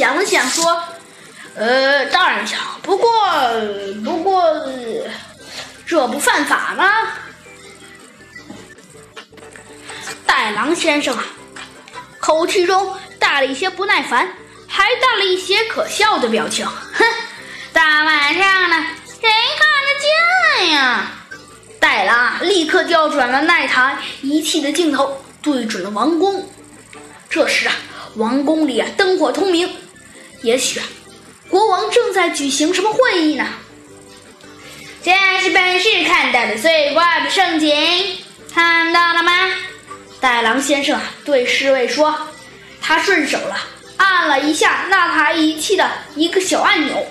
想了想说：“呃，当然想，不过，不过，这不犯法吗？”戴狼先生啊，口气中带了一些不耐烦，还带了一些可笑的表情。哼，大晚上的，谁看得见呀？戴狼立刻调转了那台仪器的镜头，对准了王宫。这时啊，王宫里啊灯火通明，也许啊国王正在举行什么会议呢？这是本市看到的最怪的盛景，看到了吗？袋狼先生啊对侍卫说：“他顺手了按了一下那台仪器的一个小按钮，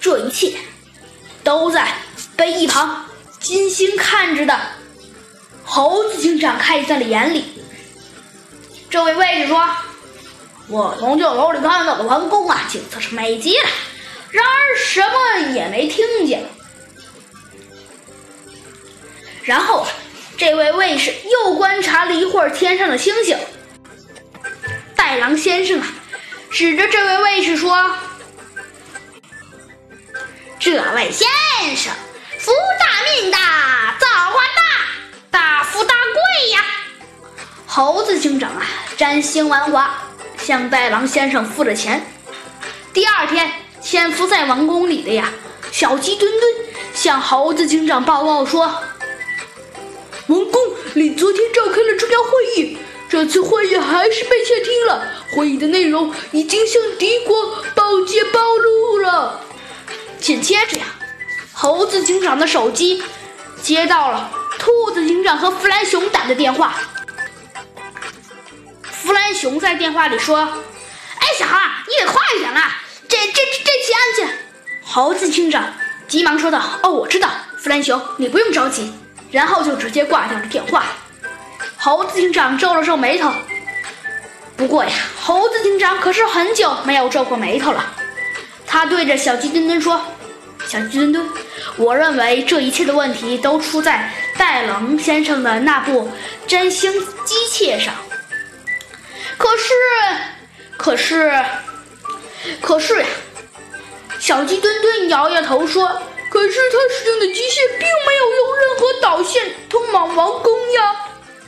这一切都在被一旁精心看着的猴子警长看在了眼里。”这位卫士说：“我从旧楼里看到的王宫啊，景色是美极了，然而什么也没听见。”然后。这位卫士又观察了一会儿天上的星星。袋狼先生啊，指着这位卫士说：“这位先生福大命大，造化大，大富大贵呀！”猴子警长啊，占星玩滑，向袋狼先生付了钱。第二天，潜伏在王宫里的呀，小鸡墩墩向猴子警长报告说。王宫里昨天召开了重要会议，这次会议还是被窃听了。会议的内容已经向敌国报捷暴露了。紧接着呀，猴子警长的手机接到了兔子警长和弗兰熊打的电话。弗兰熊在电话里说：“哎，小孩，你得快一点啦！这、这、这这起案件。”猴子警长急忙说道：“哦，我知道，弗兰熊，你不用着急。”然后就直接挂掉了电话。猴子警长皱了皱眉头。不过呀，猴子警长可是很久没有皱过眉头了。他对着小鸡墩墩说：“小鸡墩墩，我认为这一切的问题都出在戴狼先生的那部占星机器上。可是，可是，可是呀！”小鸡墩墩摇摇头说。可是他使用的机械并没有用任何导线通往王宫呀。